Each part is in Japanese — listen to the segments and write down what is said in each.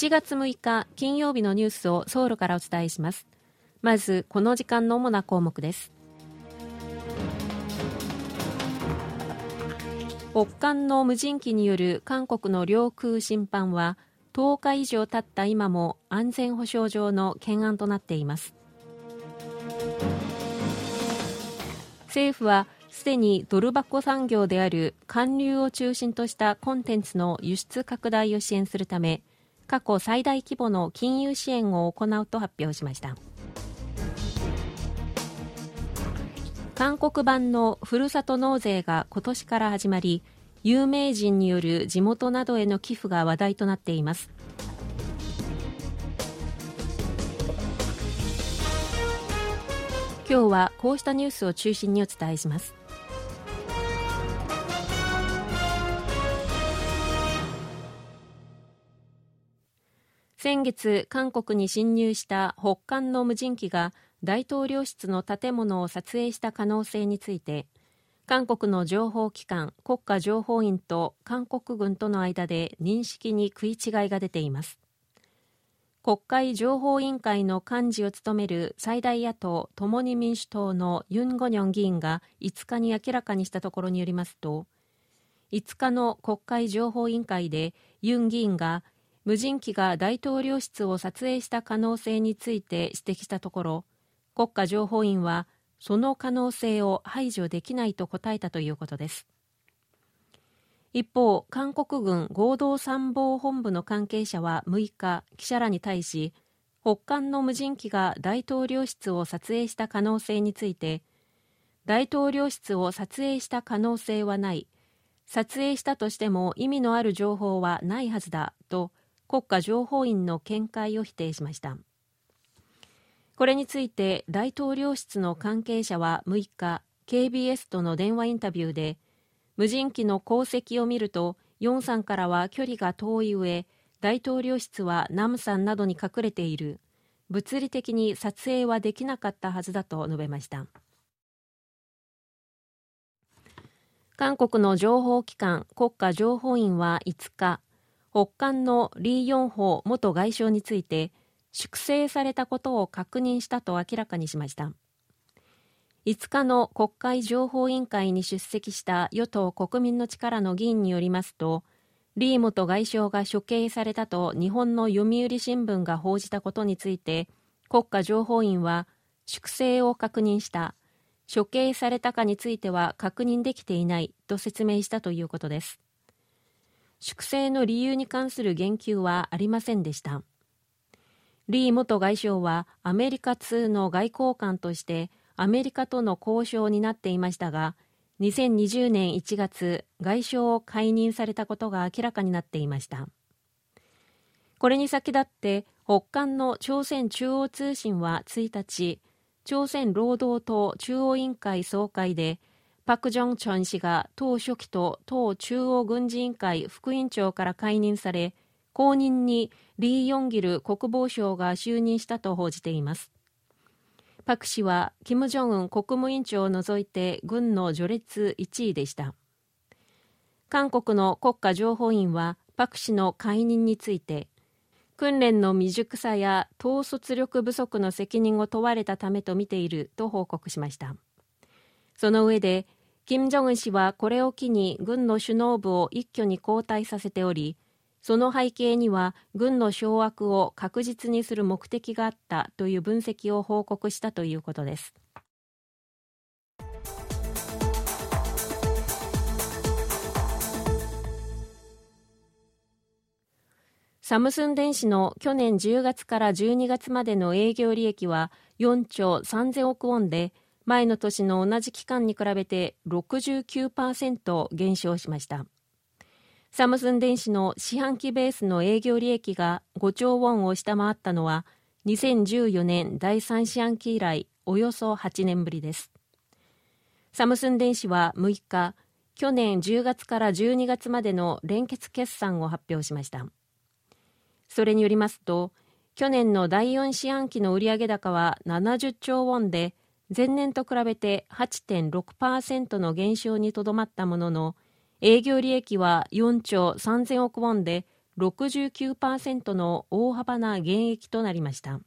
1月6日金曜日のニュースをソウルからお伝えします。まずこの時間の主な項目です。北韓の無人機による韓国の領空侵犯は10日以上経った今も安全保障上の懸案となっています。政府はすでにドル箱産業である韓流を中心としたコンテンツの輸出拡大を支援するため過去最大規模の金融支援を行うと発表しました。韓国版のふるさと納税が今年から始まり有名人による地元などへの寄付が話題となっています。今日はこうしたニュースを中心にお伝えします。先月韓国に侵入した北韓の無人機が大統領室の建物を撮影した可能性について韓国の情報機関国家情報院と韓国軍との間で認識に食い違いが出ています。国会情報委員会の幹事を務める最大野党共に民主党のユン・ゴニョン議員が5日に明らかにしたところによりますと5日の国会情報委員会でユン議員が無人機が大統領室を撮影した可能性について指摘したところ国家情報院はその可能性を排除できないと答えたということです。一方韓国軍合同参謀本部の関係者は6日記者らに対し北韓の無人機が大統領室を撮影した可能性について大統領室を撮影した可能性はない撮影したとしても意味のある情報はないはずだと国家情報院の見解を否定しました。これについて大統領室の関係者は6日 KBS との電話インタビューで無人機の航跡を見るとヨンさんからは距離が遠い上大統領室はナムさんなどに隠れている。物理的に撮影はできなかったはずだと述べました。韓国の情報機関国家情報院は5日北韓のリー・ヨンホ元外相について粛清されたことを確認したと明らかにしました。5日の国会情報委員会に出席した与党国民の力の議員によりますとリー元外相が処刑されたと日本の読売新聞が報じたことについて国家情報院は粛清を確認した。処刑されたかについては確認できていないと説明したということです。粛清の理由に関する言及はありませんでした。リー元外相はアメリカ通の外交官としてアメリカとの交渉になっていましたが2020年1月外相を解任されたことが明らかになっていました。これに先立って北韓の朝鮮中央通信は1日朝鮮労働党中央委員会総会でパク・ジョンチョン氏が党書記と党中央軍事委員会副委員長から解任され後任にリー・ヨンギル国防相が就任したと報じています。パク氏は金正恩国務委員長を除いて軍の序列1位でした。韓国の国家情報院はパク氏の解任について訓練の未熟さや統率力不足の責任を問われたためと見ていると報告しました。その上で金正恩氏はこれを機に軍の首脳部を一挙に交代させておりその背景には軍の掌握を確実にする目的があったという分析を報告したということです。サムスン電子の去年10月から12月までの営業利益は4兆3000億ウォンで前の年の同じ期間に比べて69%減少しました。サムスン電子の四半期ベースの営業利益が5兆ウォンを下回ったのは2014年第3四半期以来およそ8年ぶりです。サムスン電子は6日去年10月から12月までの連結決算を発表しました。それによりますと去年の第4四半期の売上高は70兆ウォンで前年と比べて8.6%の減少にとどまったものの営業利益は4兆3000億ウォンで69%の大幅な減益となりました。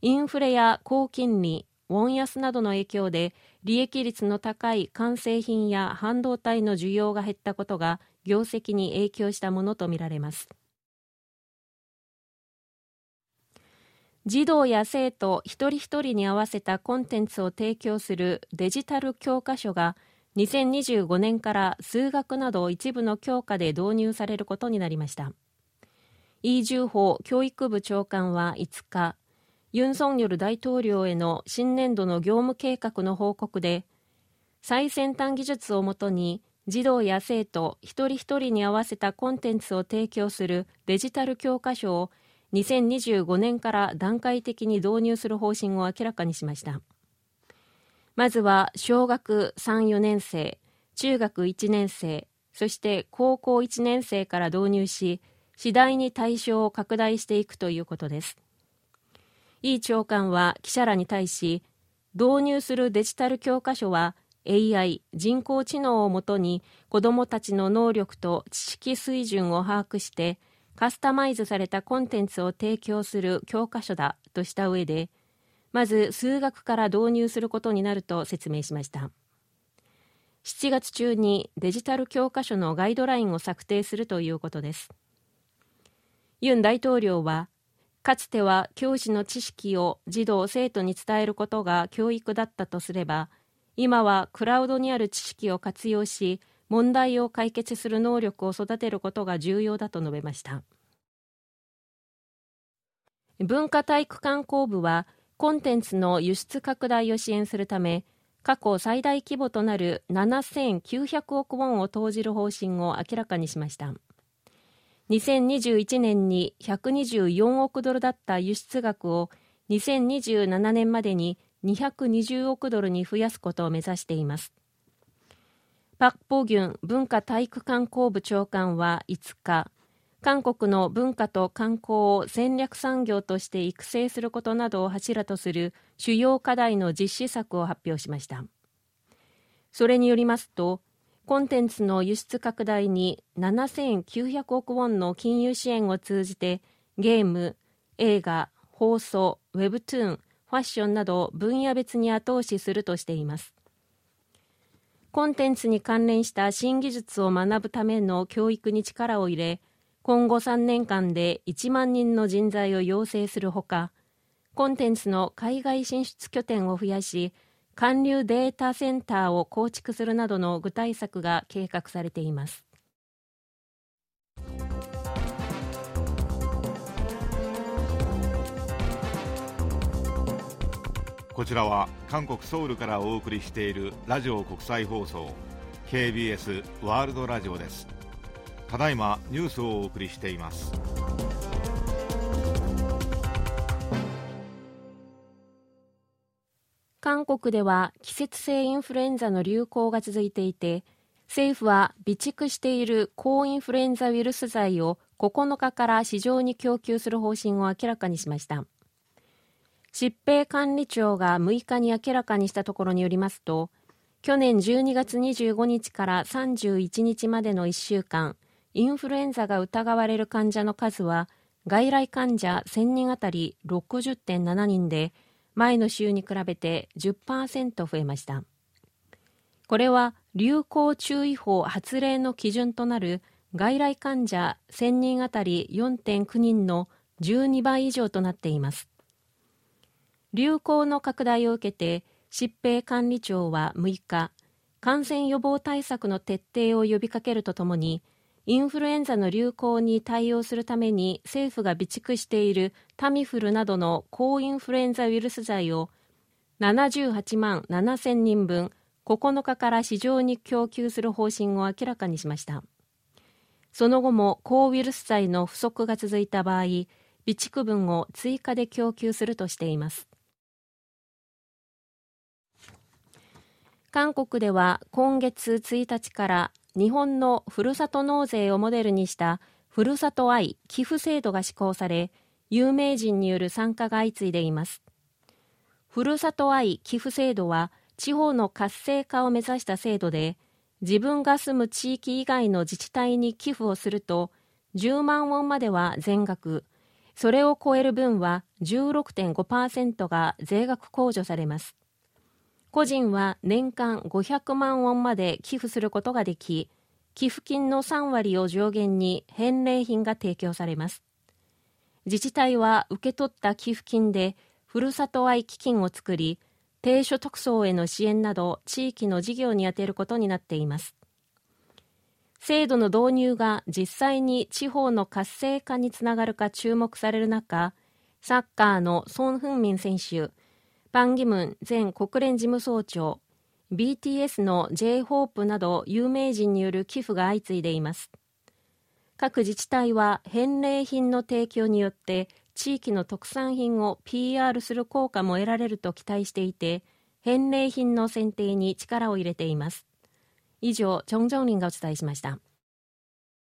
インフレや高金利ウォン安などの影響で利益率の高い完成品や半導体の需要が減ったことが業績に影響したものとみられます。児童や生徒一人一人に合わせたコンテンツを提供するデジタル教科書が2025年から数学など一部の教科で導入されることになりました。イ・ジュホ教育部長官は5日ユン・ソンニョル大統領への新年度の業務計画の報告で最先端技術をもとに児童や生徒一人一人に合わせたコンテンツを提供するデジタル教科書を2025年から段階的に導入する方針を明らかにしました。まずは小学3、4年生中学1年生そして高校1年生から導入し次第に対象を拡大していくということです。イ長官は記者らに対し導入するデジタル教科書は AI 人工知能をもとに子どもたちの能力と知識水準を把握してカスタマイズされたコンテンツを提供する教科書だとした上でまず数学から導入することになると説明しました。7月中にデジタル教科書のガイドラインを策定するということです。ユン大統領はかつては教師の知識を児童生徒に伝えることが教育だったとすれば今はクラウドにある知識を活用し問題を解決する能力を育てることが重要だと述べました。文化体育観光部はコンテンツの輸出拡大を支援するため過去最大規模となる7900億ウォンを投じる方針を明らかにしました。2021年に124億ドルだった輸出額を2027年までに220億ドルに増やすことを目指しています。パク・ポギュン文化体育観光部長官は5日韓国の文化と観光を戦略産業として育成することなどを柱とする主要課題の実施策を発表しました。それによりますとコンテンツの輸出拡大に7900億ウォンの金融支援を通じてゲーム、映画、放送、ウェブトゥーン、ファッションなど分野別に後押しするとしています。コンテンツに関連した新技術を学ぶための教育に力を入れ、今後3年間で1万人の人材を養成するほか、コンテンツの海外進出拠点を増やし、韓流データセンターを構築するなどの具体策が計画されています。こちらは韓国ソウルからお送りしているラジオ国際放送 KBS ワールドラジオです。ただいまニュースをお送りしています。韓国では季節性インフルエンザの流行が続いていて政府は備蓄している抗インフルエンザウイルス剤を9日から市場に供給する方針を明らかにしました。疾病管理庁が6日に明らかにしたところによりますと去年12月25日から31日までの1週間インフルエンザが疑われる患者の数は外来患者1000人あたり60.7人で前の週に比べて10%増えました。これは流行注意報発令の基準となる外来患者1000人あたり4.9人の12倍以上となっています。流行の拡大を受けて疾病管理庁は6日感染予防対策の徹底を呼びかけるとともにインフルエンザの流行に対応するために政府が備蓄しているタミフルなどの抗インフルエンザウイルス剤を78万7000人分9日から市場に供給する方針を明らかにしました。その後も抗ウイルス剤の不足が続いた場合備蓄分を追加で供給するとしています。韓国では今月1日から日本のふるさと納税をモデルにしたふるさと愛寄付制度が施行され有名人による参加が相次いでいます。ふるさと愛寄付制度は地方の活性化を目指した制度で自分が住む地域以外の自治体に寄付をすると10万ウォンまでは全額それを超える分は16.5%が税額控除されます。個人は年間500万ウォンまで寄付することができ寄付金の3割を上限に返礼品が提供されます。自治体は受け取った寄付金でふるさと愛基金を作り低所得層への支援など地域の事業に充てることになっています。制度の導入が実際に地方の活性化につながるか注目される中サッカーのソン・フンミン選手パン・ギムン前国連事務総長 BTS の J−HOPE など有名人による寄付が相次いでいます各自治体は返礼品の提供によって地域の特産品を PR する効果も得られると期待していて返礼品の選定に力を入れています以上、チョン・ジョンリンがお伝えしました。